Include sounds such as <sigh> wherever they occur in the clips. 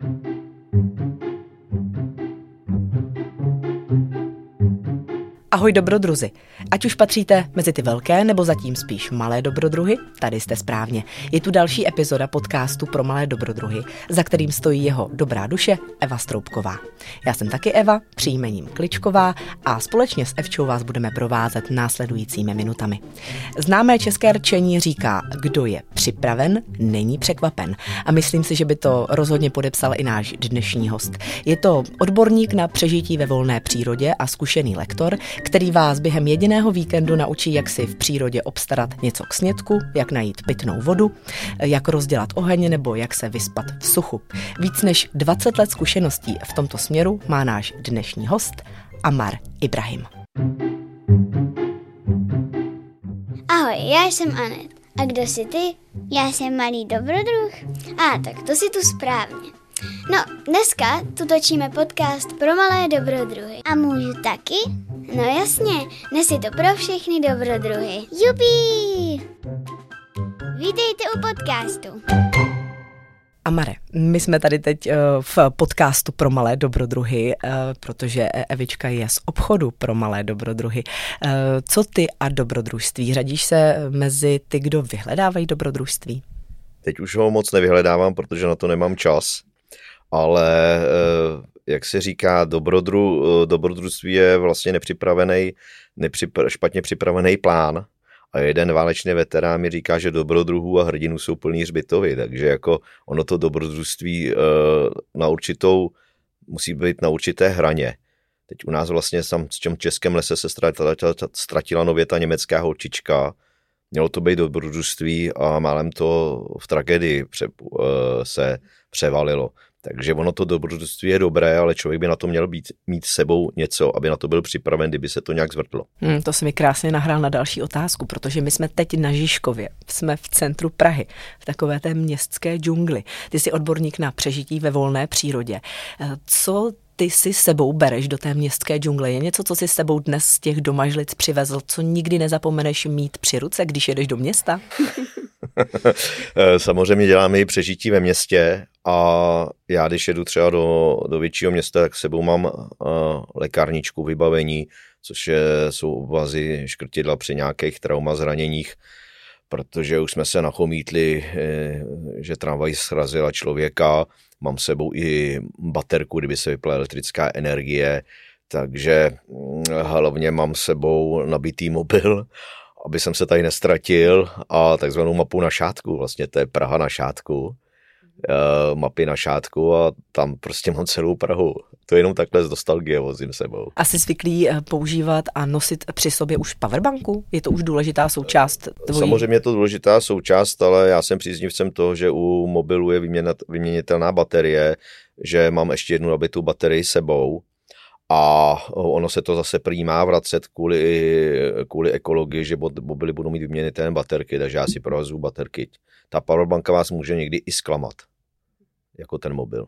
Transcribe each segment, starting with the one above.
thank you. Ahoj dobrodruzi. Ať už patříte mezi ty velké nebo zatím spíš malé dobrodruhy, tady jste správně. Je tu další epizoda podcastu pro malé dobrodruhy, za kterým stojí jeho dobrá duše Eva Stroubková. Já jsem taky Eva, příjmením Kličková a společně s Evčou vás budeme provázet následujícími minutami. Známé české rčení říká, kdo je připraven, není překvapen. A myslím si, že by to rozhodně podepsal i náš dnešní host. Je to odborník na přežití ve volné přírodě a zkušený lektor, který vás během jediného víkendu naučí, jak si v přírodě obstarat něco k snědku, jak najít pitnou vodu, jak rozdělat oheň nebo jak se vyspat v suchu. Víc než 20 let zkušeností v tomto směru má náš dnešní host Amar Ibrahim. Ahoj, já jsem Anet. A kdo jsi ty? Já jsem malý dobrodruh. A tak to si tu správně. No, dneska tu točíme podcast pro malé dobrodruhy. A můžu taky? No jasně, dnes je to pro všechny dobrodruhy. Jupí! Vítejte u podcastu. Amare, my jsme tady teď uh, v podcastu pro malé dobrodruhy, uh, protože Evička je z obchodu pro malé dobrodruhy. Uh, co ty a dobrodružství? Řadíš se mezi ty, kdo vyhledávají dobrodružství? Teď už ho moc nevyhledávám, protože na to nemám čas ale eh, jak se říká, dobrodru, eh, dobrodružství je vlastně nepřipravený, nepřipra, špatně připravený plán. A jeden válečný veterán mi říká, že dobrodruhů a hrdinů jsou plný hřbitovy, takže jako ono to dobrodružství eh, na určitou, musí být na určité hraně. Teď u nás vlastně sam v tom českém lese se ztratila, ztratila nově ta německá holčička, mělo to být dobrodružství a málem to v tragédii pře, se převalilo. Takže ono to dobrodružství je dobré, ale člověk by na to měl být, mít sebou něco, aby na to byl připraven, kdyby se to nějak zvrtlo. Hmm, to se mi krásně nahrál na další otázku, protože my jsme teď na Žižkově, jsme v centru Prahy, v takové té městské džungli. Ty jsi odborník na přežití ve volné přírodě. Eh, co ty si sebou bereš do té městské džungle? Je něco, co si sebou dnes z těch domažlic přivezl, co nikdy nezapomeneš mít při ruce, když jedeš do města? <laughs> Eh, samozřejmě děláme i přežití ve městě a já, když jedu třeba do, do většího města, tak sebou mám uh, lékárničku, vybavení, což je, jsou obvazy, škrtidla při nějakých trauma zraněních, protože už jsme se nachomítli, eh, že tramvaj srazila člověka, mám sebou i baterku, kdyby se vypla elektrická energie, takže mm, hlavně mám sebou nabitý mobil aby jsem se tady nestratil a takzvanou mapu na šátku, vlastně to je Praha na šátku, uh, mapy na šátku a tam prostě mám celou Prahu. To jenom takhle z nostalgie vozím sebou. Asi zvyklý eh, používat a nosit při sobě už powerbanku? Je to už důležitá součást tvojí? Samozřejmě je to důležitá součást, ale já jsem příznivcem toho, že u mobilu je vyměnitelná baterie, že mám ještě jednu nabitou baterii sebou, a ono se to zase přijímá vracet kvůli, kvůli ekologii, že mobily budou mít vyměnitelné baterky, takže já si prohazuju baterky. Ta powerbanka vás může někdy i zklamat, jako ten mobil.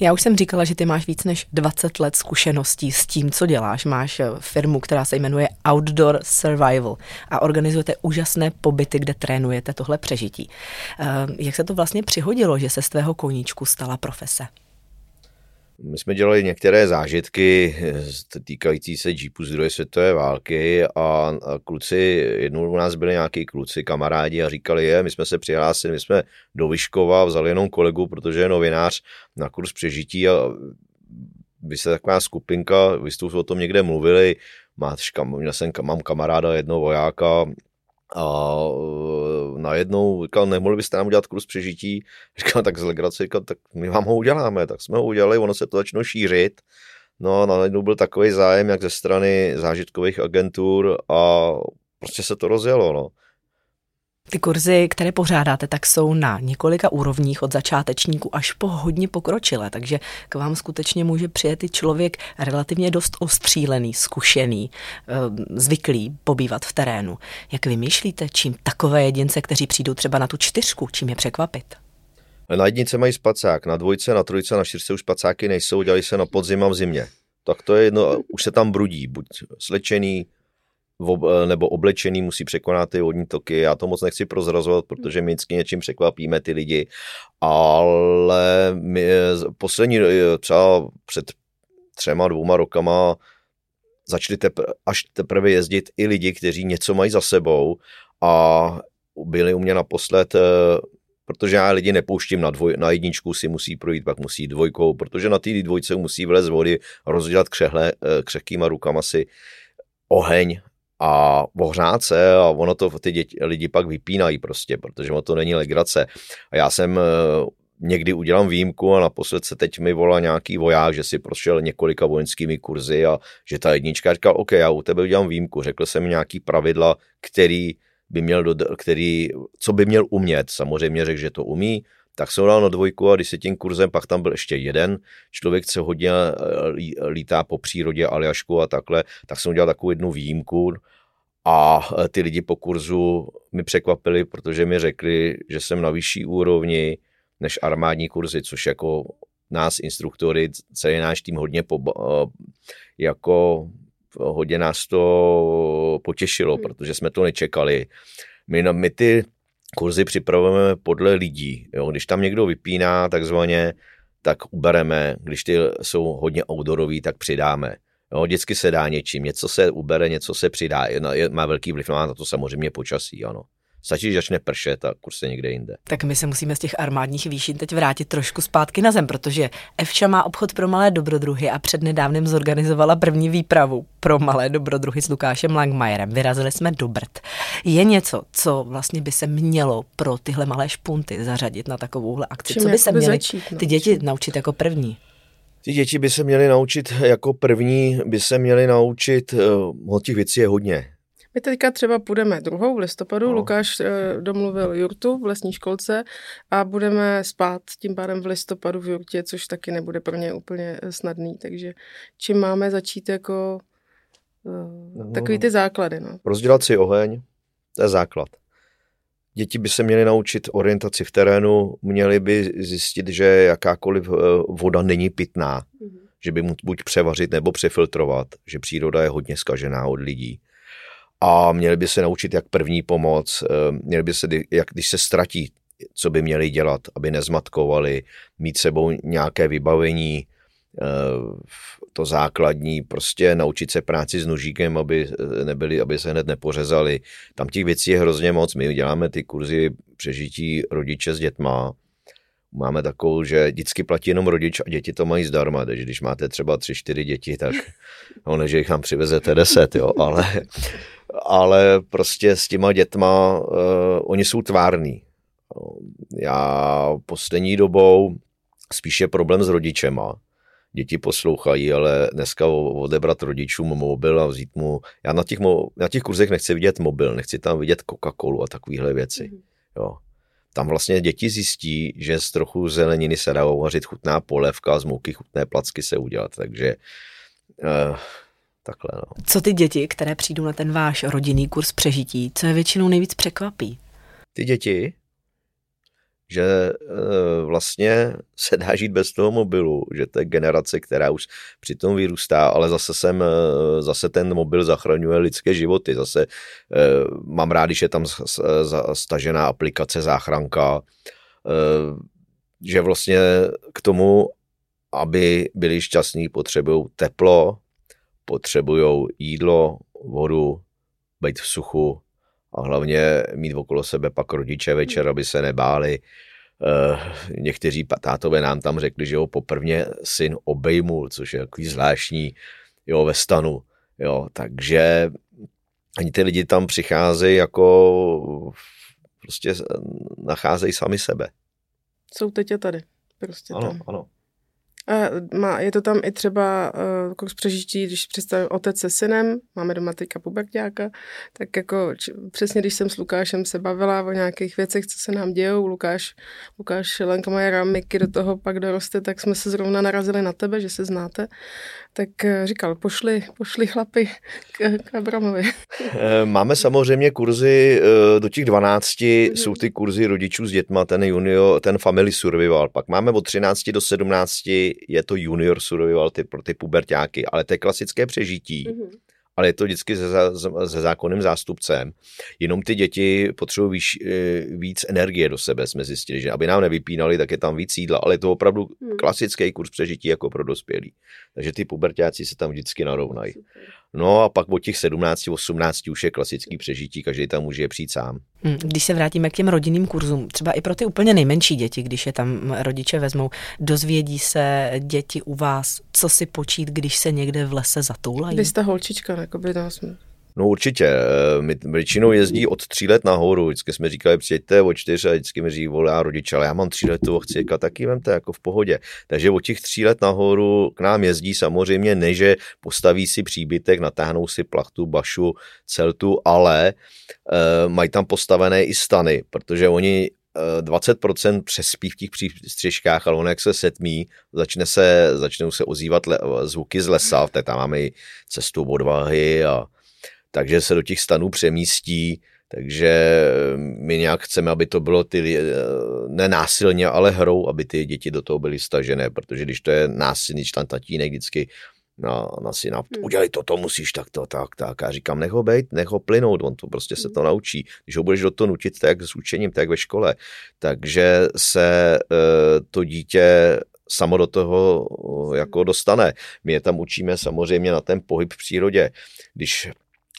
Já už jsem říkala, že ty máš víc než 20 let zkušeností s tím, co děláš. Máš eh, firmu, která se jmenuje Outdoor Survival a organizujete úžasné pobyty, kde trénujete tohle přežití. Eh, jak se to vlastně přihodilo, že se z tvého koníčku stala profese? My jsme dělali některé zážitky eh, týkající se Jeepu z druhé světové války a, kluci, jednou u nás byli nějaký kluci, kamarádi a říkali, je, my jsme se přihlásili, my jsme do Vyškova vzali jenom kolegu, protože je novinář na kurz přežití a vy se taková skupinka, vy jste o tom někde mluvili, máš, měl jsem, mám kamaráda jednoho vojáka, a e, najednou říkal, nemohli byste nám udělat kurz přežití? <laughs> Říkal, tak z legrace, říkal, tak my vám ho uděláme. Tak jsme ho udělali, ono se to začalo šířit. No a najednou byl takový zájem, jak ze strany zážitkových agentur a prostě se to rozjelo, no. Ty kurzy, které pořádáte, tak jsou na několika úrovních od začátečníku až po hodně pokročilé, takže k vám skutečně může přijet i člověk relativně dost ostřílený, zkušený, eh, zvyklý pobývat v terénu. Jak vymýšlíte, čím takové jedince, kteří přijdou třeba na tu čtyřku, čím je překvapit? Na jednice mají spacák, na dvojce, na trojce, na čtyřce už spacáky nejsou, dělají se na podzim a v zimě. Tak to je jedno, už se tam brudí, buď slečený, Eh, nebo oblečený musí překonat ty vodní toky. Já to moc nechci prozrazovat, protože my vždycky něčím překvapíme ty lidi, ale my poslední, třeba před třema, dvouma rokama začali tepr- až teprve jezdit i lidi, kteří něco mají za sebou a byli u mě naposled, eh, protože já lidi nepouštím na, dvoj, na jedničku, si musí projít, pak musí dvojkou, protože na té dvojce musí vlez vody, rozdělat křehle, eh, křehkýma rukama si oheň a ohřát se a ono to ty děti, lidi pak vypínají prostě, protože ono to není legrace. A já jsem eh, někdy udělám výjimku a naposled se teď mi volá nějaký voják, že si prošel několika vojenskými kurzy a že ta jednička říkal, OK, já u tebe udělám výjimku, řekl jsem nějaký pravidla, který by měl, do, který, co by měl umět. Samozřejmě řekl, že to umí, tak jsem dal na dvojku a když se tím kurzem, pak tam byl ještě jeden člověk, co hodně eh, lítá po přírodě Aljašku a takhle, tak jsem udělal takovou jednu výjimku a eh, ty lidi po kurzu mi překvapili, protože mi řekli, že jsem na vyšší úrovni než armádní kurzy, což jako nás instruktory, celý náš tým hodně po, eh, jako hodně nás to potěšilo, hmm. protože jsme to nečekali. My, my ty kurzy připravujeme podle lidí. Jo? Když tam někdo vypíná takzvaně, tak ubereme. Když ty jsou hodně outdoorový, tak přidáme. Jo, vždycky se dá něčím, něco se ubere, něco se přidá. Má velký vliv na to samozřejmě počasí, ano. Stačí, že začne pršet a kurz je někde jinde. Tak my se musíme z těch armádních výšin teď vrátit trošku zpátky na zem, protože Evča má obchod pro malé dobrodruhy a přednedávnem zorganizovala první výpravu pro malé dobrodruhy s Lukášem Langmajerem. Vyrazili jsme do Brd. Je něco, co vlastně by se mělo pro tyhle malé špunty zařadit na takovouhle akci? Čím co by se měly začít, no? ty děti naučit jako první? Ty děti by se měly naučit jako první, by se měly naučit, uh, těch věcí je hodně. My teďka třeba půjdeme druhou v listopadu, No. Lukáš eh, domluvil jurtu v lesní školce a budeme spát tím pádem v listopadu v jurtě, což taky nebude pro ně úplně eh, snadný, takže čím máme začít jako uh, takový ty základy, no. Rozdělat si oheň, to je základ. Děti by se měly naučit orientaci v terénu, měly by zjistit, že jakákoliv eh, voda není pitná, že by mu buď převařit nebo přefiltrovat, že příroda je hodně skažená od lidí. A měli by se naučit, jak první pomoc, eh, měli by se, jak když se ztratí, co by měli dělat, aby nezmatkovali, mít sebou nějaké vybavení, eh, to základní, prostě naučit se práci s nožíkem, aby, eh, nebyli, aby se hned nepořezali. Tam těch věcí je hrozně moc. My děláme ty kurzy přežití rodiče s dětma. Máme takovou, že vždycky platí jenom rodič a děti to mají zdarma, takže když máte třeba tři, čtyři děti, tak <laughs> no, ne, že jich nám přivezete deset, jo, ale, ale prostě s těma dětma, uh, oni jsou tvární. Já poslední dobou spíše problém s rodičema. Děti poslouchají, ale dneska odebrat rodičům mobil a vzít mu... Já na těch, mo- na těch kurzech nechci vidět mobil, nechci tam vidět Coca-Colu a takovéhle věci. Jo. Tam vlastně děti zjistí, že z trochu zeleniny se dá uvařit chutná polévka, z mouky chutné placky se udělat, takže uh, takhle. No. Co ty děti, které přijdou na ten váš rodinný kurz přežití, co je většinou nejvíc překvapí? Ty děti, že uh, vlastně se dá žít bez toho mobilu, že to je generace, která už přitom vyrůstá, ale zase jsem, uh, zase ten mobil zachraňuje lidské životy, zase uh, mám rád, když je tam stažená aplikace záchranka, že vlastně k tomu, aby byli šťastní, potřebují teplo, potřebují jídlo, vodu, být v suchu a hlavně mít okolo sebe pak rodiče večer, aby se nebáli. Uh, někteří tátové nám tam řekli, že ho poprvně syn obejmul, což je takový zvláštní jo, ve stanu. Jo, takže ani ty lidi tam přicházejí jako prostě nacházejí sami sebe. Jsou teď a tady. Prostě ano, tam. ano. A má, je to tam i třeba uh, kurz přežití, když představím otec se synem, máme doma teďka puberťáka, tak jako č, přesně když jsem s Lukášem se bavila o nějakých věcech, co se nám dějou, Lukáš, Lukáš Lenka moje Miky do toho pak doroste, tak jsme se zrovna narazili na tebe, že se znáte, tak uh, říkal, pošli, pošli chlapy k, k Abramovi. Máme samozřejmě kurzy uh, do těch 12, mm-hmm. jsou ty kurzy rodičů s dětma, ten junior, ten family survival, pak máme od 13 do 17 je to junior survival ty, pro ty pubertáky, ale to je klasické přežití. Mm-hmm. Ale je to vždycky se, se zákonným zástupcem. Jenom ty děti potřebují víc, eh, víc energie do sebe, jsme zjistili, že aby nám nevypínali, tak je tam víc jídla, ale je to opravdu hmm. klasický kurz přežití jako pro dospělí. Takže ty pubertáci se tam vždycky narovnají. No a pak od těch 17, 18 už je klasický přežití, každý tam může přijít sám. Hmm, když se vrátíme k těm rodinným kurzům, třeba i pro ty úplně nejmenší děti, když je tam rodiče vezmou, dozvědí se děti u vás, co si počít, když se někde v lese zatoulají? Vy jste holčička, jako by nás No určitě. Eh, my většinou jezdí od tří let nahoru. Vždycky jsme říkali, přijďte o čtyř a vždycky mi říkají, volá rodiče, ale já mám tří letou, chci a taky vemte jako v pohodě. Takže od těch tří let nahoru k nám jezdí samozřejmě ne, že postaví si příbytek, natáhnou si plachtu, bašu, celtu, ale e, mají tam postavené i stany, protože oni 20% eh, přespí v těch přístřežkách, ale ono jak se setmí, začne se, začnou se ozývat le, zvuky z lesa, tak tam máme i cestu odvahy a takže se do těch stanů přemístí, takže my nějak chceme, aby to bylo ty, nenásilně, ale hrou, aby ty děti do toho byly stažené, protože když to je násilný člen tatínek vždycky na, na syna, hmm. udělej to, to musíš takto, tak, tak. A říkám, nech ho bejt, nech ho plynout, on to prostě se to hmm. naučí. Když ho budeš do toho nutit, tak s učením, tak ve škole. Takže se e, to dítě samo do toho jako dostane. My je tam učíme samozřejmě na ten pohyb v přírodě. Když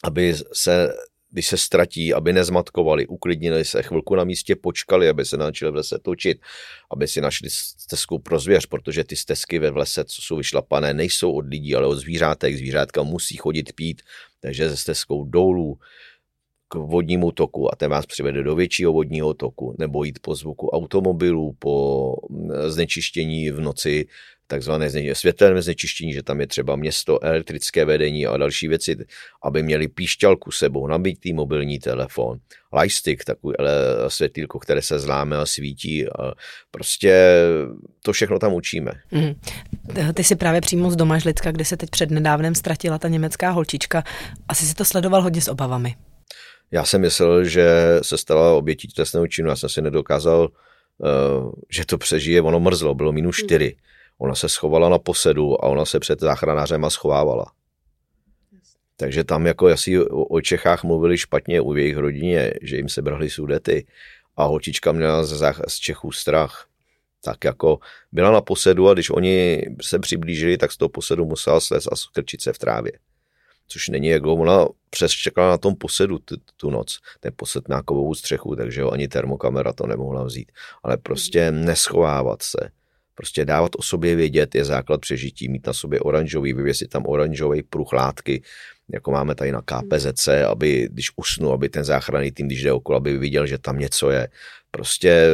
aby se když se ztratí, aby nezmatkovali, uklidnili se, chvilku na místě počkali, aby se naučili v lese točit, aby si našli stezku pro zvěř, protože ty stezky ve lese, co jsou vyšlapané, nejsou od lidí, ale od zvířátek. Zvířátka musí chodit pít, takže se stezkou dolů k vodnímu toku a ten vás přivede do většího vodního toku, nebo jít po zvuku automobilů, po znečištění v noci takzvané světelné znečištění, že tam je třeba město, elektrické vedení a další věci, aby měli píšťalku sebou, nabitý mobilní telefon, lightstick, takový světýlko, které se zláme a svítí. A prostě to všechno tam učíme. Mm. Ty si právě přímo z Domažlicka, kde se teď před nedávnem ztratila ta německá holčička. Asi si to sledoval hodně s obavami. Já jsem myslel, že se stala obětí trestného činu. Já jsem si nedokázal, uh, že to přežije. Ono mrzlo, bylo minus čtyři. Mm Ona se schovala na posedu a ona se před záchranářem schovávala. Takže tam jako asi o Čechách mluvili špatně u jejich rodině, že jim se brali sudety a holčička měla z, Čechů strach. Tak jako byla na posedu a když oni se přiblížili, tak z toho posedu musela slez a skrčit se v trávě. Což není jako ona přes čekala na tom posedu tu, tu noc. Ten posed má kovovou střechu, takže ho ani termokamera to nemohla vzít. Ale prostě neschovávat se Prostě dávat o sobě vědět je základ přežití, mít na sobě oranžový, vyvěsit tam oranžový pruh látky, jako máme tady na KPZC, aby když usnu, aby ten záchranný tým, když jde okolo, aby viděl, že tam něco je. Prostě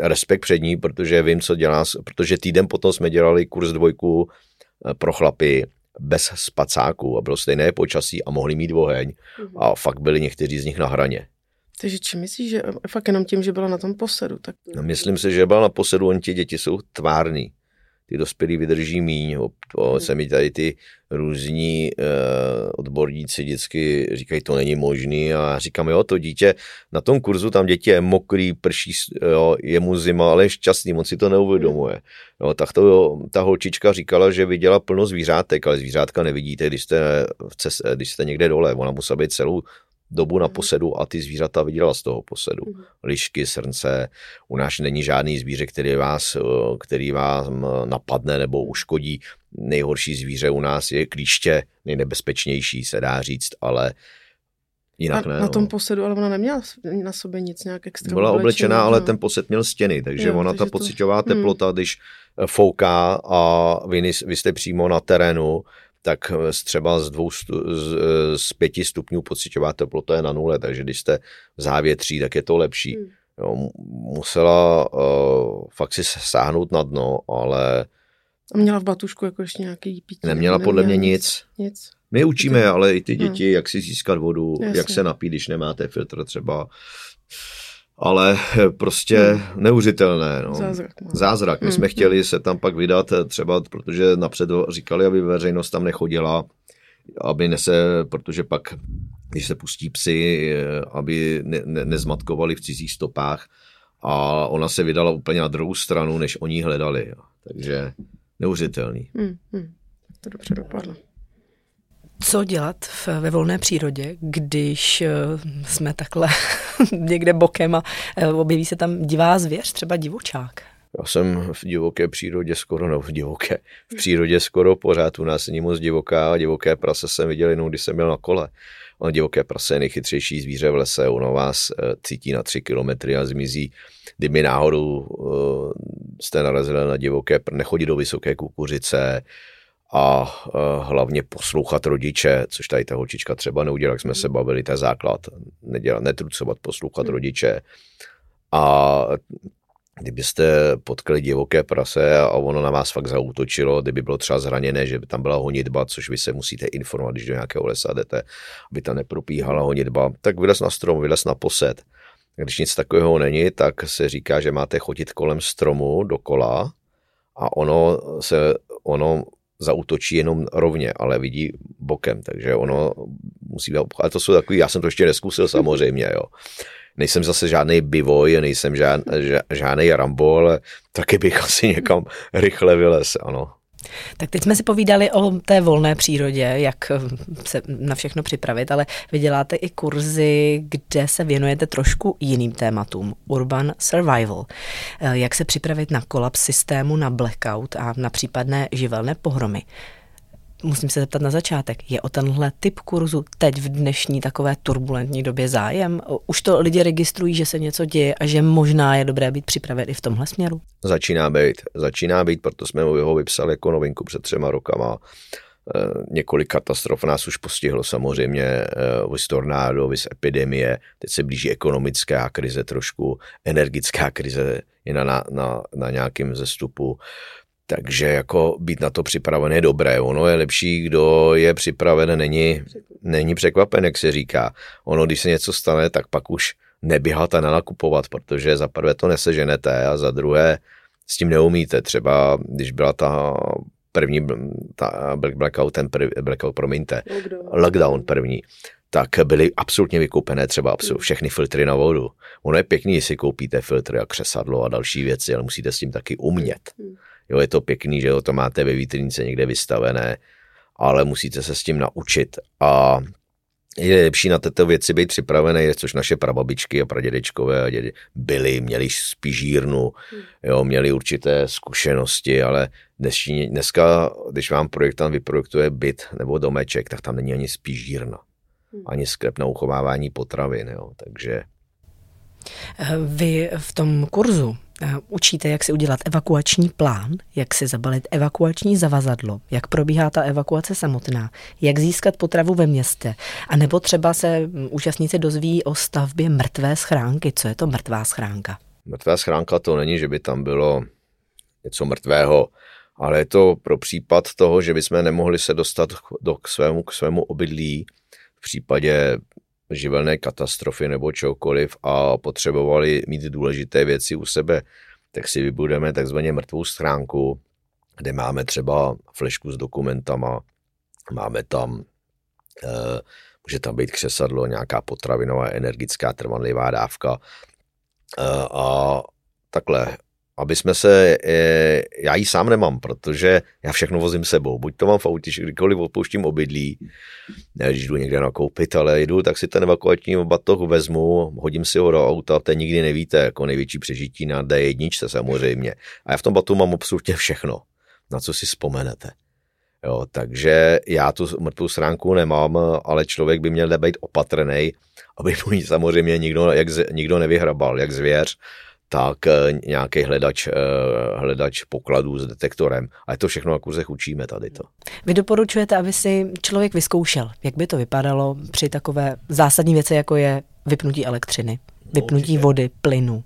respekt před ní, protože vím, co dělá, protože týden potom jsme dělali kurz dvojku eh, pro chlapy bez spacáků a bylo stejné počasí a mohli mít oheň mhm. a fakt byli někteří z nich na hraně. Takže či myslíš, že fakt jenom tím, že byla na tom posedu? Tak... No, myslím si, že byla na posedu, oni ti děti jsou tvární. Ty dospělí vydrží míň. O, o, hmm. se mi tady ty různí uh, odborníci vždycky říkají, to není možný a říkám, jo, to dítě, na tom kurzu tam děti je mokrý, prší, jo, je mu zima, ale je šťastný, on si to neuvědomuje. Jo, tak to, ta holčička říkala, že viděla plno zvířátek, ale zvířátka nevidíte, když jste, v cest, když jste někde dole. Ona musela být celou dobu na mhm. posedu a ty zvířata viděla z toho posedu. Mhm. Lišky, srnce, u nás není žádný zvíře, který vás, eh, který vás napadne nebo uškodí. Nejhorší zvíře u nás je klíště, nejnebezpečnější se dá říct, ale Jinak a ne, na tom no. posedu, ale ona neměla na sobě nic nějak extra. Byla oblečená, ale ten posed měl stěny, takže jo, ona takže ta to... pocitová hmm. teplota, hmm. když eh, fouká a vy, vy jste přímo na terénu, tak eh, třeba z, dvou, z, eh, z pěti stupňů pocitová teplota je na nule, takže když jste v závětří, tak je to lepší. Hmm. Jo, musela uh, fakt si sáhnout na dno, ale... A měla v batušku jako ještě nějaký pití? Neměla podle mě nic. nic. My učíme, ale i ty hmm. děti, hmm. jak si získat vodu, Jasně. jak se napít, když nemáte filtr třeba ale <laughs> prostě hmm. neuřitelné. No. Zázrak. No. Zázrak. My hmm. jsme chtěli se tam pak vydat eh, třeba, protože napřed říkali, aby veřejnost tam nechodila, aby nese, protože pak, když se pustí psy, eh, aby ne, ne, nezmatkovali v cizích stopách a ona se vydala úplně na druhou stranu, než oni hledali. Jo. Takže neuřitelný. Hmm. Hmm. To dobře dopadlo. Co dělat v, ve volné přírodě, když eh, jsme takhle <laughs> někde bokem a eh, objeví se tam divá zvěř, třeba divočák? Já jsem v divoké přírodě skoro, no v divoké, v přírodě skoro pořád, u nás není moc divoká, divoké prase jsem viděl jenom, když jsem byl na kole. Ono divoké prase je nejchytřejší zvíře v lese, ono vás eh, cítí na tři kilometry a zmizí. Kdyby náhodou jste narazili na divoké, nechodí do vysoké kukuřice a uh, hlavně poslouchat rodiče, což tady ta holčička třeba neudělala, jak jsme se bavili, to je základ, nedělat, netrucovat, poslouchat rodiče. A kdybyste potkali divoké prase a ono na vás fakt zautočilo, kdyby bylo třeba zraněné, že by tam byla honitba, což vy se musíte informovat, když do nějakého lesa jdete, aby tam nepropíhala honitba, tak vylez na strom, vylez na posed. Když nic takového není, tak se říká, že máte chodit kolem stromu dokola a ono se, ono zautočí jenom rovně, ale vidí bokem, takže ono musí být, ale to jsou takový, já jsem to ještě neskusil samozřejmě, jo nejsem zase žádný bivoj, nejsem žád, žádný Rambo, ale taky bych asi někam rychle vylez, ano. Tak teď jsme si povídali o té volné přírodě, jak se na všechno připravit, ale vy děláte i kurzy, kde se věnujete trošku jiným tématům. Urban Survival. Jak se připravit na kolaps systému, na blackout a na případné živelné pohromy musím se zeptat na začátek, je o tenhle typ kurzu teď v dnešní takové turbulentní době zájem? Už to lidi registrují, že se něco děje a že možná je dobré být připraven i v tomhle směru? Začíná být, začíná být, proto jsme ho vypsali jako novinku před třema rokama. E, několik katastrof nás už postihlo samozřejmě, e, vys tornádo, vys epidemie, teď se blíží ekonomická krize trošku, energická krize je na, na, na, na nějakém zestupu. Takže jako být na to připraven je dobré. Ono je lepší, kdo je připraven, není, není překvapen, jak se říká. Ono, když se něco stane, tak pak už neběhat a nenakupovat, protože za prvé to neseženete a za druhé s tím neumíte. Třeba když byla ta první, ta blackout, ten první, blackout, promiňte, lockdown. lockdown první, tak byly absolutně vykoupené třeba absolut, všechny filtry na vodu. Ono je pěkný, jestli koupíte filtry a křesadlo a další věci, ale musíte s tím taky umět. Hmm. Jo, je to pěkný, že jo, to máte ve vitrince někde vystavené, ale musíte se s tím naučit a je lepší na tyto věci být připravený, což naše prababičky a pradědečkové a dědy byli, měli spížírnu, jo, měli určité zkušenosti, ale dnešní, dneska, když vám projektant vyprojektuje byt nebo domeček, tak tam není ani spížírna, ani sklep na uchovávání potravin, jo, takže vy v tom kurzu učíte, jak si udělat evakuační plán, jak si zabalit evakuační zavazadlo, jak probíhá ta evakuace samotná, jak získat potravu ve městě, a nebo třeba se mm, účastníci dozví o stavbě mrtvé schránky. Co je to mrtvá schránka? Mrtvá schránka to není, že by tam bylo něco mrtvého, ale je to pro případ toho, že bychom nemohli se dostat do, k, svému, k svému obydlí v případě živelné katastrofy nebo čokoliv a potřebovali mít důležité věci u sebe, tak si vybudeme takzvaně mrtvou stránku, kde máme třeba flešku s dokumentama, máme tam, eh, může tam být křesadlo, nějaká potravinová energická trvanlivá dávka eh, a takhle aby jsme se, eh, já ji sám nemám, protože já všechno vozím sebou. Buď to mám v autě, kdykoliv opouštím obydlí, když jdu někde nakoupit, ale jdu, tak si ten evakuační batoh vezmu, hodím si ho do auta, to nikdy nevíte, jako největší přežití na D1 samozřejmě. A já v tom batu mám absolutně všechno, na co si vzpomenete. Jo, takže já tu mrtvou stránku nemám, ale člověk by měl být opatrný, aby mu samozřejmě nikdo, jak, nikdo nevyhrabal, jak zvěř, tak eh, nějaký hledač, eh, hledač pokladů s detektorem. A je to všechno na kurzech učíme tady to. Vy doporučujete, aby si člověk vyzkoušel, jak by to vypadalo při takové zásadní věci, jako je vypnutí elektřiny, vypnutí Určitě. vody, plynu.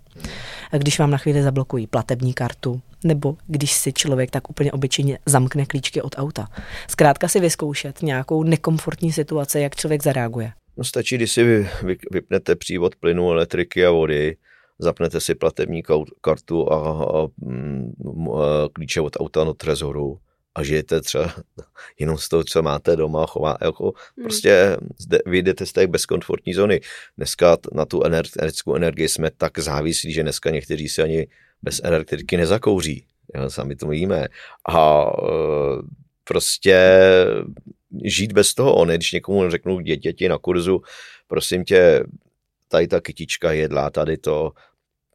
Když vám na chvíli zablokují platební kartu, nebo když si člověk tak úplně obyčejně zamkne klíčky od auta. Zkrátka si vyzkoušet nějakou nekomfortní situaci, jak člověk zareaguje. No stačí, když si vy, vy, vypnete přívod plynu, elektriky a vody, zapnete si platební kartu a, a, mm, a klíče od auta do trezoru a žijete třeba <laughs> jenom z toho, co máte doma, chová, jako hmm. prostě zde, vyjdete z té bezkomfortní zóny. Dneska na tu energetickou energii jsme tak závislí, že dneska někteří si ani bez elektriky nezakouří. Jo, sami to víme. A e, prostě žít bez toho. Ne, když někomu řeknu děti na kurzu, prosím tě, tady ta kytička jedlá, tady to,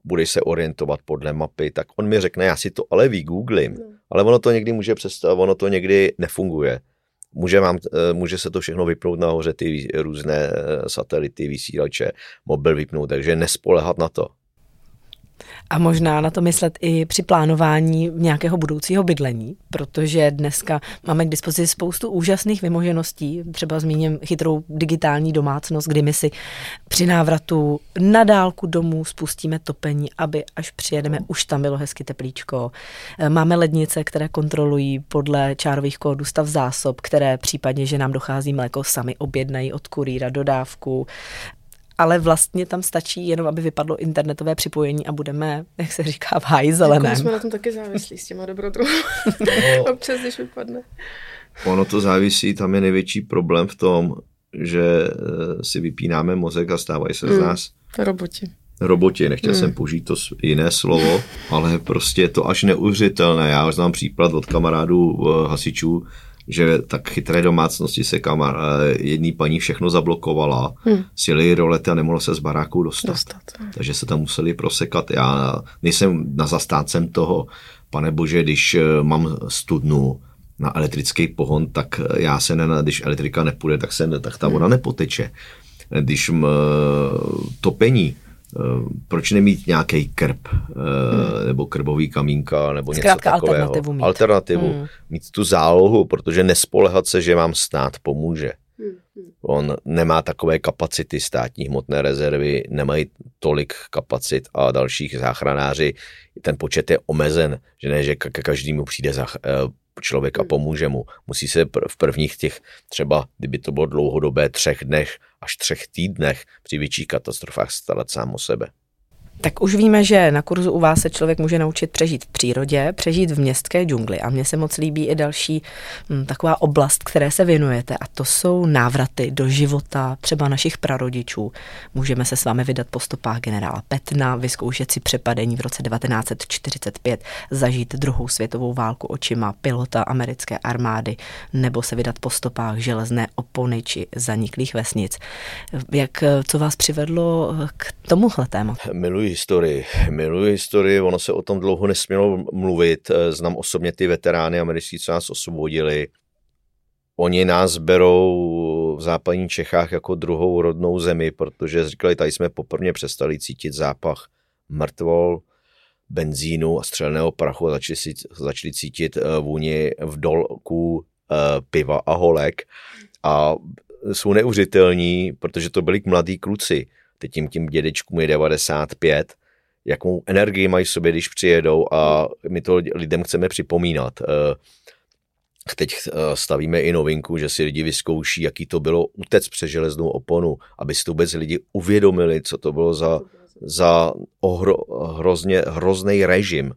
budeš se orientovat podle mapy, tak on mi řekne, já si to ale vygooglím. No. Ale ono to někdy může přestat, ono to někdy nefunguje. Může, mám, eh, může se to všechno vypnout nahoře, ty různé eh, satelity, vysílače, mobil vypnout, takže nespolehat na to. A možná na to myslet i při plánování nějakého budoucího bydlení, protože dneska máme k dispozici spoustu úžasných vymožeností. Třeba zmíním chytrou digitální domácnost, kdy my si při návratu na dálku domů spustíme topení, aby až přijedeme, už tam bylo hezky teplíčko. Máme lednice, které kontrolují podle čárových kódů stav zásob, které případně, že nám dochází mléko, sami objednají od kurýra dodávku ale vlastně tam stačí jenom, aby vypadlo internetové připojení a budeme, jak se říká, v háji zeleném. Jako jsme na tom taky závislí s těma dobrodruhy. No, <laughs> Občas, když vypadne. Ono to závisí, tam je největší problém v tom, že eh, si vypínáme mozek a stávají se hmm. z nás roboti. Roboti, nechtěl hmm. jsem použít to jiné slovo, ale prostě je to až neuvěřitelné. Já znám příklad od kamarádů eh, hasičů, že tak chytré domácnosti se kamar, eh, jedný paní všechno zablokovala, hmm. sjeli rolety a nemohla se z baráku dostat. dostat. Takže se tam museli prosekat. Já nejsem na zastáncem toho, pane bože, když eh, mám studnu na elektrický pohon, tak eh, já se, ne, když elektrika nepůjde, tak, se, tak ta voda hmm. nepoteče. Když m, topení, proč nemít nějaký krb hmm. nebo krbový kamínka nebo Zkrátka něco takového. alternativu mít. Alternativu, hmm. mít tu zálohu, protože nespolehat se, že vám stát pomůže. Hmm. On nemá takové kapacity, státní hmotné rezervy nemají tolik kapacit a dalších záchranáři, ten počet je omezen, že ne, že každému přijde za, eh, člověk a hmm. pomůže mu. Musí se v prvních těch třeba, kdyby to bylo dlouhodobé, třech dnech až třech týdnech při větších katastrofách starat sám o sebe. Tak už víme, že na kurzu u vás se člověk může naučit přežít v přírodě, přežít v městské džungli. A mně se moc líbí i další m, hm, taková oblast, které se věnujete. A to jsou návraty do života třeba našich prarodičů. Můžeme se s vámi vydat po stopách generála Petna, vyzkoušet si přepadení v roce 1945, zažít druhou světovou válku očima pilota americké armády, nebo se vydat po stopách železné opony či zaniklých vesnic. Jak, co vás přivedlo k tomuhle tématu? Miluji historii. Miluji historii, ono se o tom dlouho nesmělo mluvit. Znám osobně ty veterány americký, co nás osvobodili. Oni nás berou v západních Čechách jako druhou rodnou zemi, protože říkali, tady jsme poprvé přestali cítit zápach mrtvol, benzínu a střelného prachu a začali, začali cítit eh, vůni v dolku eh, piva a holek a jsou neuvěřitelní, protože to byli mladí kluci teď tím, tím dědečkům je 95, jakou energii mají v sobě, když přijedou a my to lidem chceme připomínat. Eh, teď eh, stavíme i novinku, že si lidi vyzkouší, jaký to bylo utec přes železnou oponu, aby si to vůbec lidi uvědomili, co to bylo za, za ohro, hrozně, hrozný režim,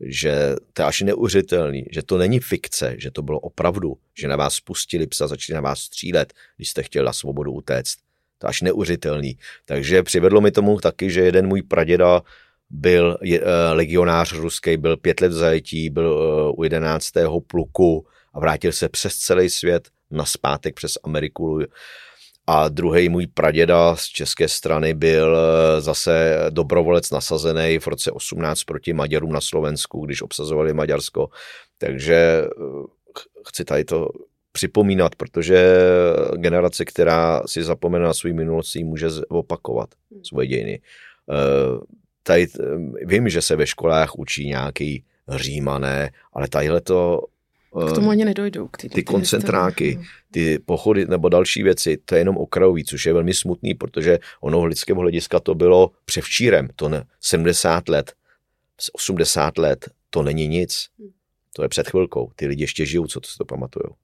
že to je až neuvěřitelný, že to není fikce, že to bylo opravdu, že na vás spustili psa, začali na vás střílet, když jste chtěli na svobodu utéct to až neuřitelný. Takže přivedlo mi tomu taky, že jeden můj praděda byl je, eh, legionář ruský, byl pět let v zajetí, byl uh, u jedenáctého pluku a vrátil se přes celý svět na zpátek přes Ameriku. A druhý můj praděda z české strany byl eh, zase dobrovolec nasazený v roce 18 proti Maďarům na Slovensku, když obsazovali Maďarsko. Takže chci tady to připomínat, protože generace, která si zapomene na svůj minulosti, může opakovat hmm. svoje dějiny. Eh, tady vím, že se ve školách učí nějaký římané, ale tadyhle to k tomu ani nedojdou. K ty, ty koncentráky, no. ty pochody nebo další věci, to je jenom okrajový, což je velmi smutný, protože ono lidského hlediska to bylo převčírem, to ne, 70 let, 80 let, to není nic. Hmm. To je před chvilkou. Ty lidi ještě žijou, co to si to pamatujou.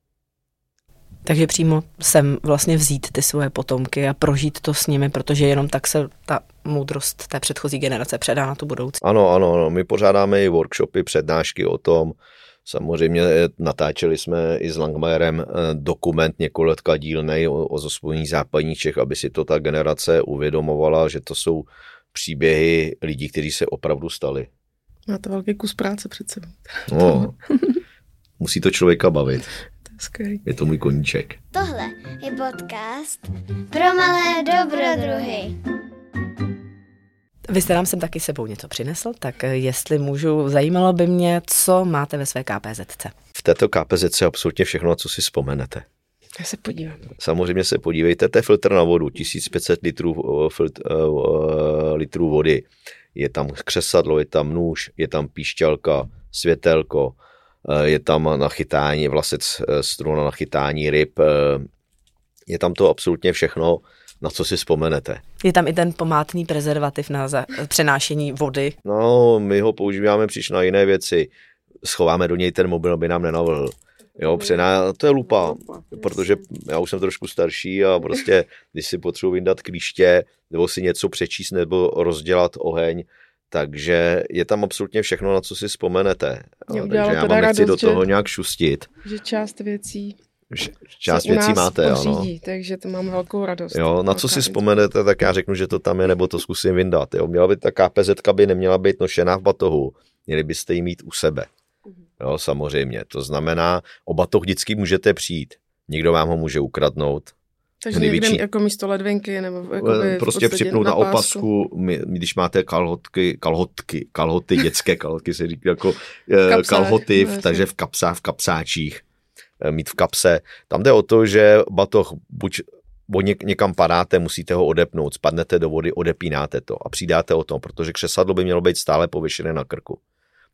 Takže přímo sem vlastně vzít ty svoje potomky a prožít to s nimi, protože jenom tak se ta moudrost té předchozí generace předá na tu budoucí. Ano, ano, ano. my pořádáme i workshopy, přednášky o tom. Samozřejmě eh, natáčeli jsme i s Langmajerem eh, dokument několika dílnej o, o zospojení západních Čech, aby si to ta generace uvědomovala, že to jsou příběhy lidí, kteří se opravdu stali. Má to velký kus práce před sebou. No, musí to člověka bavit. Skvělý. Je to můj koníček. Tohle je podcast pro malé dobrodruhy. Vy jste nám sem taky sebou něco přinesl, tak jestli můžu, zajímalo by mě, co máte ve své KPZC. V této KPZ je absolutně všechno, co si vzpomenete. Já se podívám. Samozřejmě se podívejte, to je filtr na vodu, 1500 litrů, eh, filtr, uh, litrů vody. Je tam křesadlo, je tam nůž, je tam píšťalka, světelko, uh, je tam nachytání, vlasec struna nachytání ryb, uh, je tam to absolutně všechno, na co si vzpomenete. Je tam i ten pomátný prezervativ na za- přenášení vody. No, my ho používáme příč na jiné věci. Schováme do něj ten mobil, aby nám nenavrhl. Jo, přená, to je lupa, protože já už jsem trošku starší a prostě, když si potřebuji vyndat klíště, nebo si něco přečíst, nebo rozdělat oheň, takže je tam absolutně všechno, na co si vzpomenete. Mě takže já vám nechci radost, do toho že- nějak šustit. Že část věcí Část věcí máte, ano. pořídí, takže to mám velkou radost. Jo, na co si vzpomenete, tak já řeknu, že to tam je, nebo to zkusím vyndat. Jo. Měla by ta KPZ by neměla být nošená v batohu, měli byste ji mít u sebe. Jo, samozřejmě. To znamená, o batoh vždycky můžete přijít. Nikdo vám ho může ukradnout. Takže největší- někde jako místo ledvinky nebo jakoby v prostě připnout na, pásku. opasku, my, když máte kalhotky, kalhotky, kalhoty, dětské kalhotky se říká jako eh, kapsách, kalhoty, no, jasně. takže v kapsách, v kapsáčích, eh, mít v kapse. Tam jde o to, že batoh buď o něk, někam padáte, musíte ho odepnout, spadnete do vody, odepínáte to a přidáte o tom, protože křesadlo by mělo být stále pověšené na krku.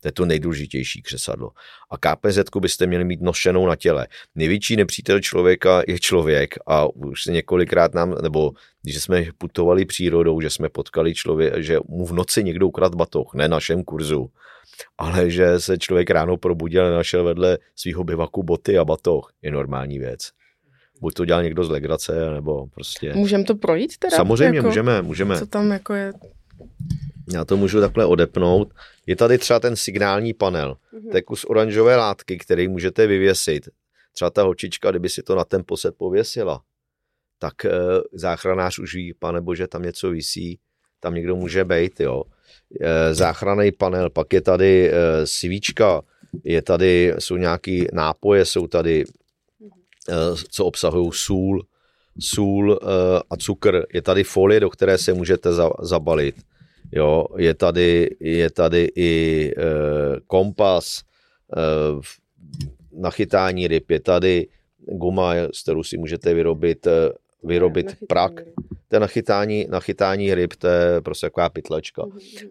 To je to nejdůležitější křesadlo. A KPZ byste měli mít nošenou na těle. Největší nepřítel člověka je člověk a už se několikrát nám, nebo když jsme putovali přírodou, že jsme potkali člověka, že mu v noci někdo ukradl batoh, ne našem kurzu, ale že se člověk ráno probudil a našel vedle svého bivaku boty a batoh, je normální věc. Buď to dělal někdo z legrace, nebo prostě... Můžeme to projít teda? Samozřejmě, jako, můžeme, můžeme. Co tam jako je? Já to můžu takhle odepnout. Je tady třeba ten signální panel. To je kus oranžové látky, který můžete vyvěsit. Třeba ta holčička, kdyby si to na ten posed pověsila, tak e, záchranář už ví, pane bože, tam něco visí, tam někdo může být, jo. E, záchranný panel, pak je tady e, svíčka, je tady, jsou nějaký nápoje, jsou tady, e, co obsahují sůl, sůl e, a cukr. Je tady folie, do které se můžete za, zabalit. Jo, je tady, je tady i e, kompas, e, na chytání ryb, je tady guma, z kterou si můžete vyrobit, e, vyrobit prak. To je na chytání, na chytání ryb, to je prostě taková pytlečka.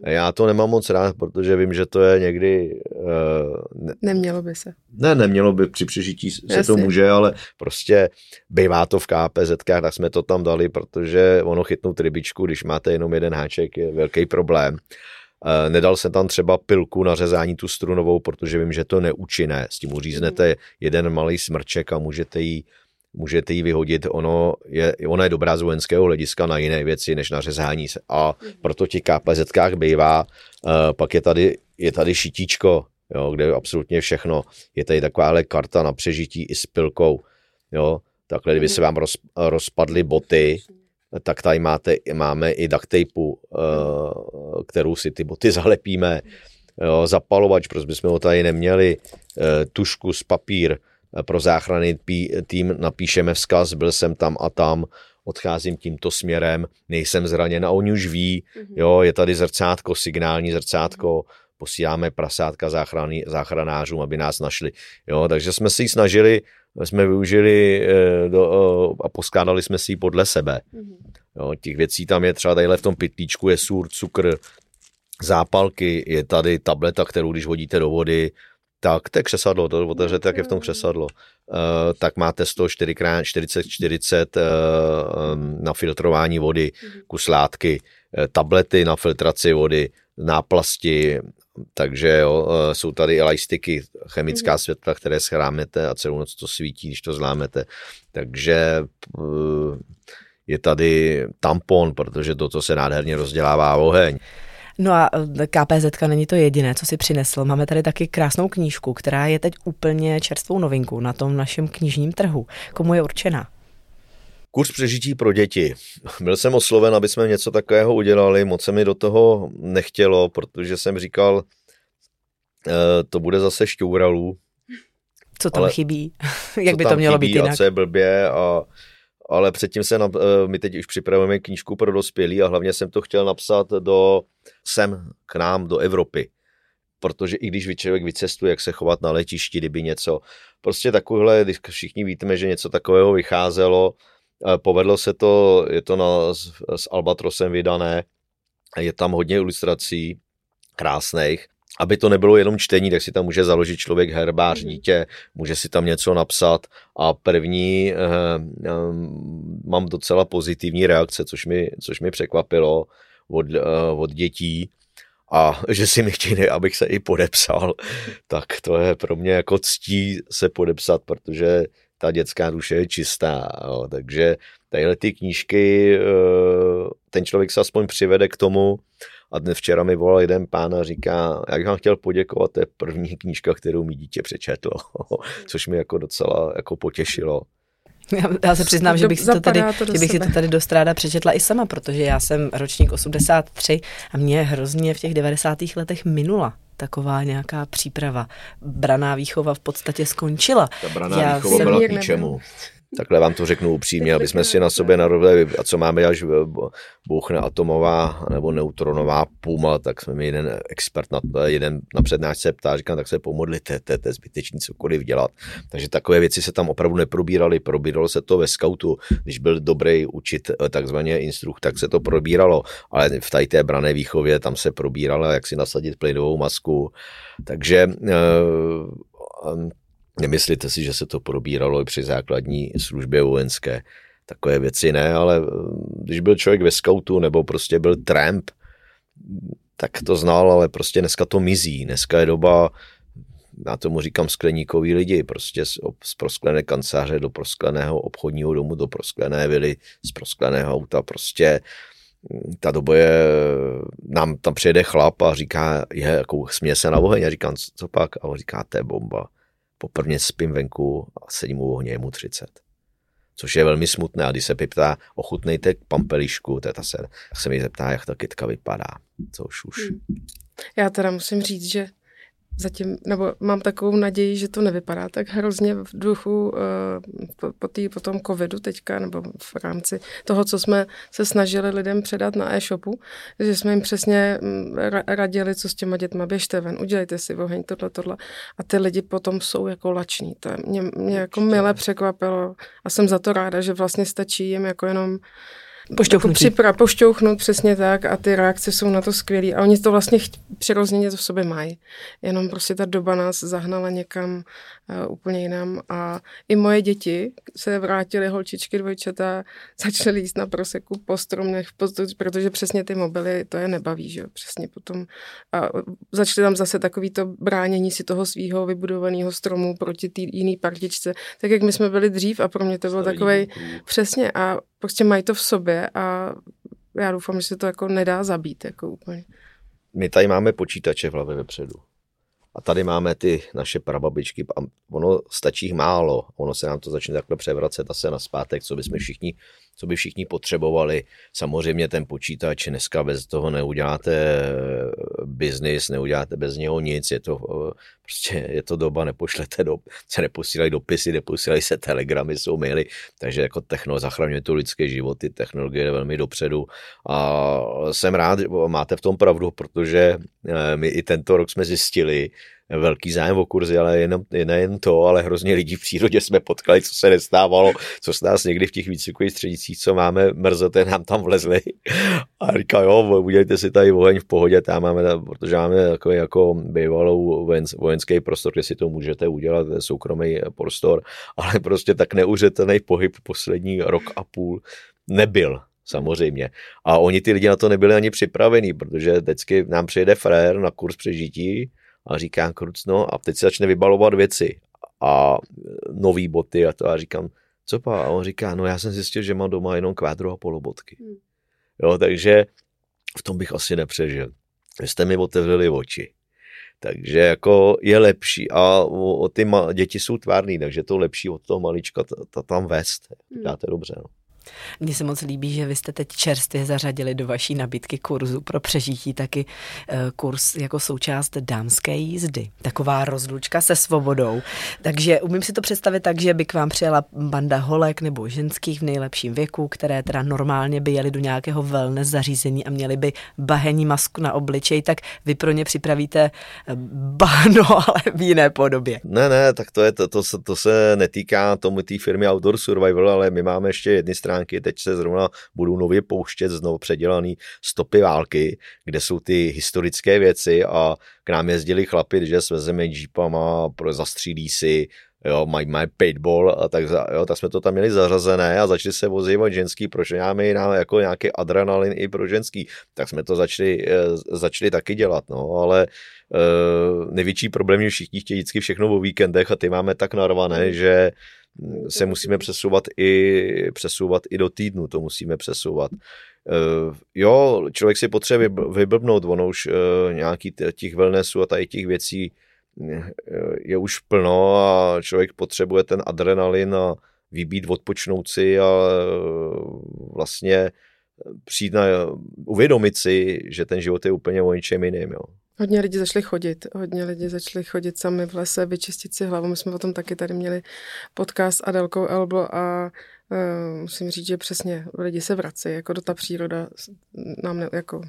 Já to nemám moc rád, protože vím, že to je někdy, e, ne, Nemělo by se. ne, nemělo by při přežití se to Jasně. může, ale prostě bývá to v KPZ, tak jsme to tam dali, protože ono chytnout rybičku, když máte jenom jeden háček, je velký problém. Eh, Nedal jsem tam třeba pilku na řezání tu strunovou, protože vím, že to neúčinné. S tím uříznete jeden malý smrček a můžete jí, můžete jí vyhodit. Ono je, ona je dobrá z vojenského hlediska na jiné věci, než na řezání. se. A proto ti KPZ bývá. Eh, Pak je tady, je tady šitíčko, jo, kde je absolutně všechno. Je tady takováhle karta na přežití i s pilkou. Jo. Takhle, kdyby se vám roz, rozpadly boty, tak tady máte, máme i duct tapeu, eh, kterou si ty boty zalepíme. Jo, zapalovač, protože bychom ho tady neměli, eh, tušku z papír, pro záchranný tým napíšeme vzkaz, byl jsem tam a tam, odcházím tímto směrem, nejsem zraněn a oni už ví, jo, je tady zrcátko, signální zrcátko, posíláme prasátka záchrany, záchranářům, aby nás našli. Jo, takže jsme si ji snažili, jsme využili eh, do, eh, a poskládali jsme si ji podle sebe. Jo, těch věcí tam je třeba tadyhle v tom pytlíčku je sůr, cukr, zápalky, je tady tableta, kterou když hodíte do vody, tak to je křesadlo, to otevřete, jak je v tom křesadlo. Uh, tak máte 104 x 40 40 uh, um, na filtrování vody, kus látky, uh, tablety na filtraci vody, náplasti, takže jo, uh, jsou tady i lajstiky, chemická světla, které schrámete a celou noc to svítí, když to zlámete. Takže je tady tampon, protože to, co se nádherně rozdělává oheň. No a eh, KPZ není to jediné, co si přinesl. Máme tady taky krásnou knížku, která je teď úplně čerstvou novinku na tom našem knižním trhu. Komu je určená? Kurz přežití pro děti. Byl jsem osloven, aby jsme něco takového udělali, moc se mi do toho nechtělo, protože jsem říkal, eh, to bude zase šťouralů. Co tam Ale- chybí? <laughs> Jak by to mělo chybí být jinak? A co je blbě a ale předtím se, na, eh, my teď už připravujeme knížku pro dospělí a hlavně jsem to chtěl napsat do, sem k nám, do Evropy. Protože i když člověk vycestuje, jak se chovat na letišti, kdyby něco, prostě takovéhle, když všichni víme, že něco takového vycházelo, eh, povedlo se to, je to na, s, s Albatrosem vydané, je tam hodně ilustrací krásných, aby to nebylo jenom čtení, tak si tam může založit člověk herbář dítě, může si tam něco napsat. A první eh, eh, mám docela pozitivní reakce, což mi, což mi překvapilo od, eh, od dětí. A <laughs> že si mi chtějí, abych se i podepsal, <laughs> tak to je pro mě jako ctí se podepsat, protože ta dětská duše je čistá, jo, takže tadyhle ty knížky, eh, ten člověk se aspoň přivede k tomu, a dnes včera mi volal jeden pán a říká, jak vám chtěl poděkovat, to je první knížka, kterou mi dítě přečetlo, <laughs> což mi jako docela jako potěšilo. Já, já se přiznám, že bych si to tady, to že bych si to tady dost ráda přečetla i sama, protože já jsem ročník 83 a mě hrozně v těch 90. letech minula taková nějaká příprava. Braná výchova v podstatě skončila. Ta braná Já výchova jsem- byla k ničemu. Takhle vám to řeknu upřímně, aby jsme si na sobě narobili, a co máme, až bouchne atomová nebo neutronová puma, tak jsme mi jeden expert, na, jeden na přednášce ptá, říkám, tak se pomodlite, to je- zbytečný cokoliv dělat. Takže takové věci se tam opravdu neprobíraly, probíralo se to ve skautu, když byl dobrý učit takzvaně instrukt, tak se to probíralo, ale v tady té brané výchově tam se probíralo, jak si nasadit plynovou masku, takže eh, Nemyslíte si, že se to probíralo i při základní službě vojenské? Takové věci ne, ale eh, když byl člověk ve skautu nebo prostě byl tramp, tak to znal, ale prostě dneska to mizí. Dneska je doba, já tomu říkám skleníkový lidi, prostě z, z prosklené kanceláře do proskleného obchodního domu, do prosklené vily, z proskleného auta, prostě mm, ta doba je, nám tam přijede chlap a říká, je, jako směje se na oheň a říkám, co pak? A on říká, to je bomba. Poprvé spím venku a sedím u ohně, je mu 30. Což je velmi smutné. A když se ptá, ochutnejte pampelišku, teta se, tak se mi zeptá, jak ta kytka vypadá. Což už. Hmm. Já teda musím říct, že zatím, nebo mám takovou naději, že to nevypadá tak hrozně v duchu uh, po, po, tý, po tom covidu teďka, nebo v rámci toho, co jsme se snažili lidem předat na e-shopu, že jsme jim přesně mm, ra- radili, co s těma dětma, běžte ven, udělejte si oheň, tohle, tohle. A ty lidi potom jsou jako lační. To mě, mě jako mile překvapilo a jsem za to ráda, že vlastně stačí jim jako jenom Pošťouchnutí. Jako připra, pošťouchnout přesně tak a ty reakce jsou na to skvělé. A oni to vlastně přirozeně to v sobě mají. Jenom prostě ta doba nás zahnala někam uh, úplně jinam. A i moje děti se vrátily, holčičky dvojčata, <laughs> začaly jíst na proseku po stromech, protože přesně ty mobily, to je nebaví, že jo, přesně potom. A začaly tam zase takový to bránění si toho svého vybudovaného stromu proti té jiný partičce, tak jak my jsme byli dřív a pro mě to byl takový Přesně a prostě mají to v sobě a já doufám, že se to jako nedá zabít jako úplně. My tady máme počítače v hlavě vepředu. A tady máme ty naše prababičky a ono stačí jich málo. Ono se nám to začne takhle převracet zase na zpátek, co by jsme všichni, co by všichni potřebovali. Samozřejmě ten počítač dneska bez toho neuděláte biznis, neuděláte bez něho nic. Je to eh, prostě je to doba, nepošlete do, se neposílají dopisy, neposílají se telegramy, jsou maily, takže jako techno zachraňuje to lidské životy, technologie je velmi dopředu a jsem rád, máte v tom pravdu, protože eh, my i tento rok jsme zjistili, velký zájem o kurzy, ale jenom, nejen to, ale hrozně lidí v přírodě jsme potkali, co se nestávalo, co se nás někdy v těch výcvikových středicích, co máme, mrzote, nám tam vlezli a říká, jo, udělejte si tady oheň v pohodě, tam máme, protože máme takový jako bývalou vojenský prostor, kde si to můžete udělat, soukromý prostor, ale prostě tak neuřetelný pohyb poslední rok a půl nebyl samozřejmě. A oni ty lidi na to nebyli ani připravení, protože vždycky nám přijede frér na kurz přežití a říká krucno a teď se začne vybalovat věci a nový boty a to a říkám, co pa? A on říká, no já jsem zjistil, že mám doma jenom kvádro a polobotky. Hmm. Jo, takže v tom bych asi nepřežil. Vy jste mi otevřeli oči. Takže jako je lepší a o, o ty ma, děti jsou tvárný, takže to lepší od toho malička ta, ta tam vést. Hmm. Dáte dobře. No. Mně se moc líbí, že vy jste teď čerstvě zařadili do vaší nabídky kurzu pro přežití taky uh, kurz jako součást dámské jízdy. Taková rozlučka se svobodou. Takže umím si to představit tak, že by k vám přijela banda holek nebo ženských v nejlepším věku, které teda normálně by jeli do nějakého wellness zařízení a měli by bahení masku na obličej, tak vy pro ně připravíte eh, bahno, <laughs> ale v jiné podobě. Ne, ne, tak to, je, to, to, se, to se netýká tomu té firmy Outdoor Survival, ale my máme ještě jedny stránky, teď se zrovna budou nově pouštět znovu předělaný stopy války, kde jsou ty historické věci a k nám jezdili chlapi, že svezeme jeepama, zastřílí si, jo, mají, mají paintball a tak, jo, tak jsme to tam měli zařazené a začali se vozívat ženský, proč máme jiná, jako nějaký adrenalin i pro ženský, tak jsme to začali, eh, začali taky dělat, no, ale uh, největší problém je všichni chtějí vždycky všechno o víkendech a ty máme tak narvané, že se musíme přesouvat i, přesouvat i do týdnu, to musíme přesouvat. Uh, jo, člověk si potřebuje vyblbnout, ono už uh, nějaký těch wellnessů a tady těch věcí je už plno a člověk potřebuje ten adrenalin a vybít, odpočnout si a vlastně přijít na, uvědomit si, že ten život je úplně o ničem jiným. Jo. Hodně lidí začali chodit, hodně lidí začali chodit sami v lese, vyčistit si hlavu. My jsme potom taky tady měli podcast s Adelkou Elbo a uh, musím říct, že přesně lidi se vrací, jako do ta příroda nám ne, jako...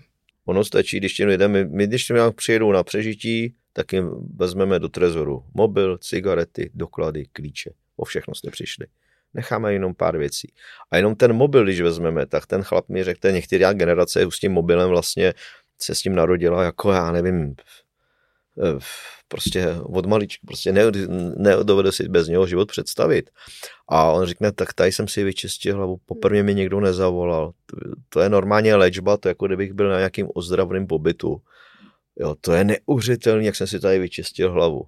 Ono stačí, když těm lidem, my, když těm přijedou na přežití, tak jim vezmeme do trezoru mobil, cigarety, doklady, klíče. O všechno jste přišli. Necháme jenom pár věcí. A jenom ten mobil, když vezmeme, tak ten chlap mi řekne, některá generace s tím mobilem vlastně se s tím narodila jako já nevím, prostě od malička, prostě ne, nedovede si bez něho život představit. A on řekne, tak tady jsem si vyčistil hlavu, poprvé mi někdo nezavolal. To je normálně léčba, to jako kdybych byl na nějakým ozdravném pobytu. Jo, to je neuvěřitelné, jak jsem si tady vyčistil hlavu.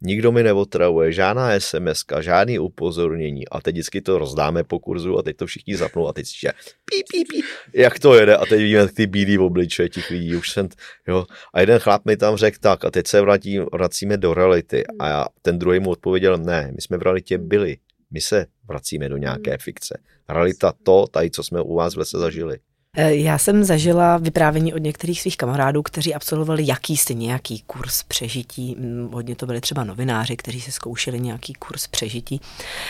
Nikdo mi neotravuje, žádná SMS, žádný upozornění a teď vždycky to rozdáme po kurzu a teď to všichni zapnou a teď si pí, pí, pí, jak to jede a teď vidíme ty bílý obličeje těch lidí, už jsem, jo. A jeden chlap mi tam řekl tak a teď se vrátí, vracíme do reality a já, ten druhý mu odpověděl, ne, my jsme v realitě byli, my se vracíme do nějaké fikce. Realita to, tady, co jsme u vás v lese zažili. Eh, já jsem zažila vyprávění od některých svých kamarádů, kteří absolvovali jakýsi nějaký kurz přežití. Hodně to byli třeba novináři, kteří se zkoušeli nějaký kurz přežití.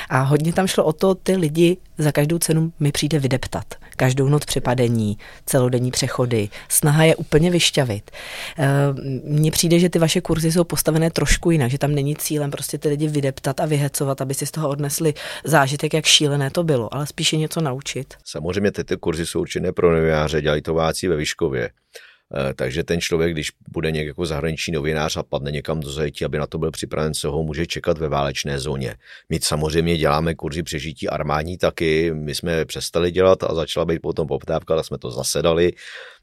A hodně tam šlo o to, ty lidi za každou cenu mi přijde vydeptat. Každou noc přepadení, celodenní přechody, snaha je úplně vyšťavit. Eh, mně přijde, že ty vaše kurzy jsou postavené trošku jinak, že tam není cílem prostě ty lidi vydeptat a vyhecovat, aby si z toho odnesli zážitek, jak šílené to bylo, ale spíše něco naučit. Samozřejmě ty, ty kurzy jsou určené pro novináře, dělají to váci ve Vyškově. Eh, takže ten člověk, když bude někdo jako zahraniční novinář a padne někam do zajetí, aby na to byl připraven, co ho může čekat ve válečné zóně. My samozřejmě děláme kurzy přežití armádní taky, my jsme přestali dělat a začala být potom poptávka, tak jsme to zasedali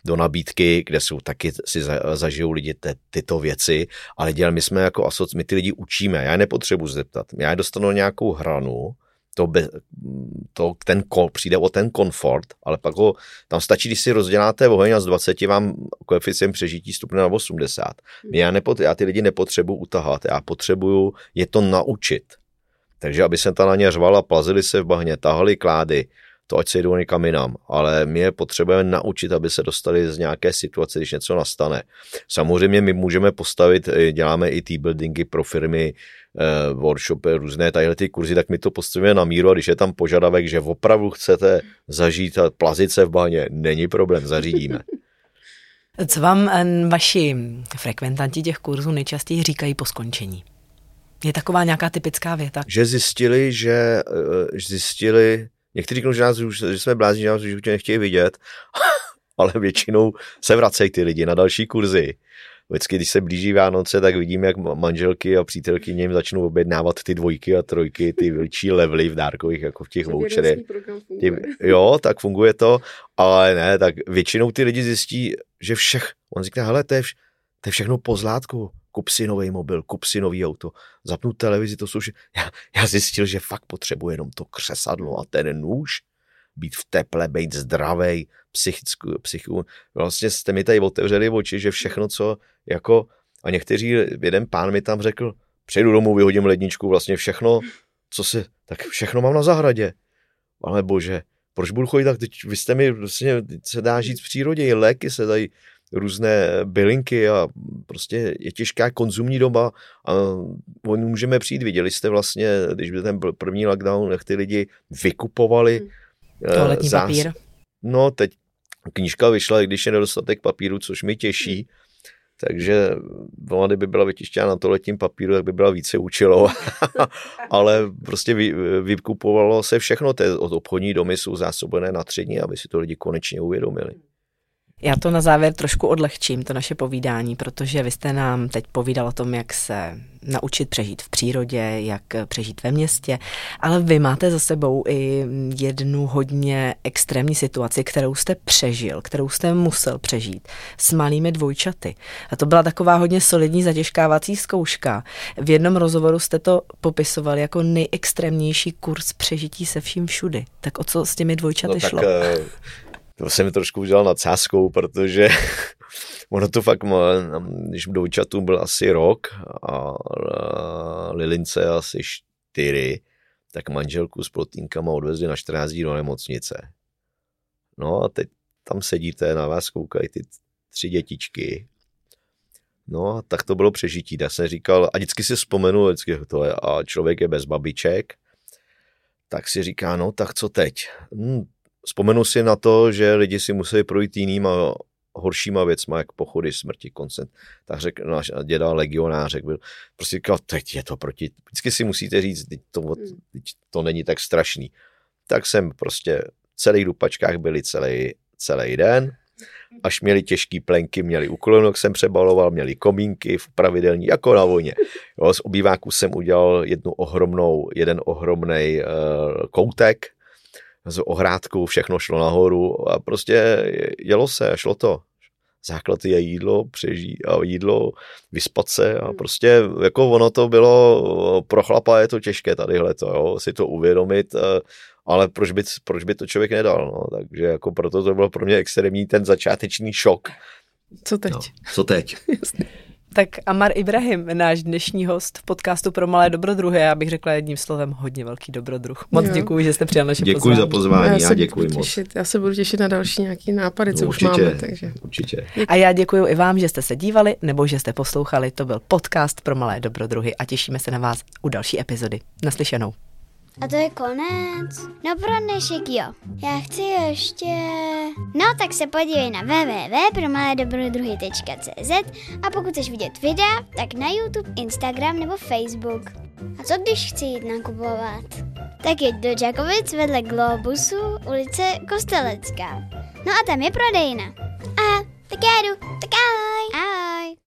do nabídky, kde jsou taky si zažijou lidi te, tyto věci, ale dělali, my jsme jako asoc, my ty lidi učíme, já je nepotřebuji zeptat, já je dostanu nějakou hranu, to, be, to ten, přijde o ten komfort, ale pak ho, tam stačí, když si rozděláte oheň a z 20 vám koeficient přežití stupne na 80. Já, nepot, já ty lidi nepotřebuji utahat, já potřebuju je to naučit. Takže aby se ta na ně řvala, plazili se v bahně, tahali klády, to ať se jdou někam jinam, ale my je potřebujeme naučit, aby se dostali z nějaké situace, když něco nastane. Samozřejmě my můžeme postavit, děláme i T-buildingy pro firmy, eh, workshopy, různé tadyhle ty kurzy, tak my to postavíme na míru a když je tam požadavek, že opravdu chcete zažít a plazit se v bahně, není problém, zařídíme. <laughs> Co vám eh, vaši frekventanti těch kurzů nejčastěji říkají po skončení? Je taková nějaká typická věta? Že zjistili, že eh, zjistili, Někteří říkají, že, nás, že jsme blázni, že nás už nechtějí vidět, <laughs> ale většinou se vracejí ty lidi na další kurzy. Vždycky, když se blíží Vánoce, tak vidím, jak manželky a přítelky něm začnou objednávat ty dvojky a trojky, ty větší levely v dárkových, jako v těch voucherech. Jo, tak funguje to, ale ne, tak většinou ty lidi zjistí, že všech, on říká, hele, to je, vš, to je všechno pozlátku, kup si nový mobil, kup si nový auto, zapnu televizi, to jsou vše... <laughs> já, já zjistil, že fakt potřebuji jenom to křesadlo a ten nůž, být v teple, být zdravý, psychickou, psychiku. Vlastně jste mi tady otevřeli oči, že všechno, co jako, a někteří, jeden pán mi tam řekl, přejdu domů, vyhodím ledničku, vlastně všechno, co si, tak všechno mám na zahradě. Ale bože, proč budu chodit tak, teď vy jste mi, vlastně, se dá žít v přírodě, i léky se dají, různé bylinky a prostě je těžká konzumní doba a oni můžeme přijít. Viděli jste vlastně, když byl ten první lockdown, jak ty lidi vykupovali hmm. Toaletní zás... papír. No, teď knížka vyšla, když je nedostatek papíru, což mi těší, hmm. takže ona, kdyby byla vytištěna na toaletním papíru, tak by byla více účelová. <laughs> Ale prostě vy, vykupovalo se všechno, ty od obchodní domy jsou zásobené na tři dny, aby si to lidi konečně uvědomili. Já to na závěr trošku odlehčím, to naše povídání, protože vy jste nám teď povídal o tom, jak se naučit přežít v přírodě, jak přežít ve městě, ale vy máte za sebou i jednu hodně extrémní situaci, kterou jste přežil, kterou jste musel přežít s malými dvojčaty. A to byla taková hodně solidní zatěžkávací zkouška. V jednom rozhovoru jste to popisoval jako nejextrémnější kurz přežití se vším všudy. Tak o co s těmi dvojčaty no, šlo? Tak, uh <laughs> to jsem trošku udělal nadsázkou, protože <laughs> ono to fakt, když dvojčatům byl asi rok a Lilince asi čtyři, tak manželku s plotýnkama odvezli na 14 dní do nemocnice. No a teď tam sedíte, na vás koukají ty tři dětičky. No a tak to bylo přežití. Já jsem říkal, a vždycky si vzpomenu, vždycky to je, a člověk je bez babiček, tak si říká, no tak co teď? Hm, Vzpomenu si na to, že lidi si museli projít jinýma horšíma věcma, jak pochody, smrti, koncent. Tak řekl náš děda legionář, byl, prostě říkal, teď je to proti, vždycky si musíte říct, teď to, hmm. teď to není tak strašný. Tak jsem prostě v celých dupačkách byli celý, celý den, až měli těžký plenky, měli uklonok jsem přebaloval, měli komínky v pravidelní, jako na vojně. Jo, z obýváku jsem udělal jednu ohromnou, jeden ohromný uh, koutek, s ohrádkou, všechno šlo nahoru a prostě jelo se, šlo to. Základ je jídlo, přeží a jídlo, vyspat se a hmm. prostě jako ono to bylo, pro chlapa je to těžké tadyhle to, jo, si to uvědomit, eh, ale proč by, proč by to člověk nedal, no, takže jako proto to bylo pro mě extrémní ten začáteční šok. Co teď? No, co teď? <laughs> Tak Amar Ibrahim, náš dnešní host v podcastu pro malé dobrodruhy, já bych řekla jedním slovem hodně velký dobrodruh. Moc děkuji, že jste přijal naše děkuji pozvání. za pozvání, já, já děkuji moc. Těšit, já se budu těšit na další nějaký nápady, co no, určitě, už máme. Takže. Určitě. A já děkuji i vám, že jste se dívali nebo že jste poslouchali. To byl podcast pro malé dobrodruhy a těšíme se na vás u další epizody. Naslyšenou. A to je konec? No pro dnešek jo. Já chci ještě... No tak se podívej na www.promaledobrodruhy.cz a pokud chceš vidět videa, tak na YouTube, Instagram nebo Facebook. A co když chci jít nakupovat? Tak jeď do Čakovic vedle Globusu, ulice Kostelecká. No a tam je prodejna. A tak já jdu, tak ahoj.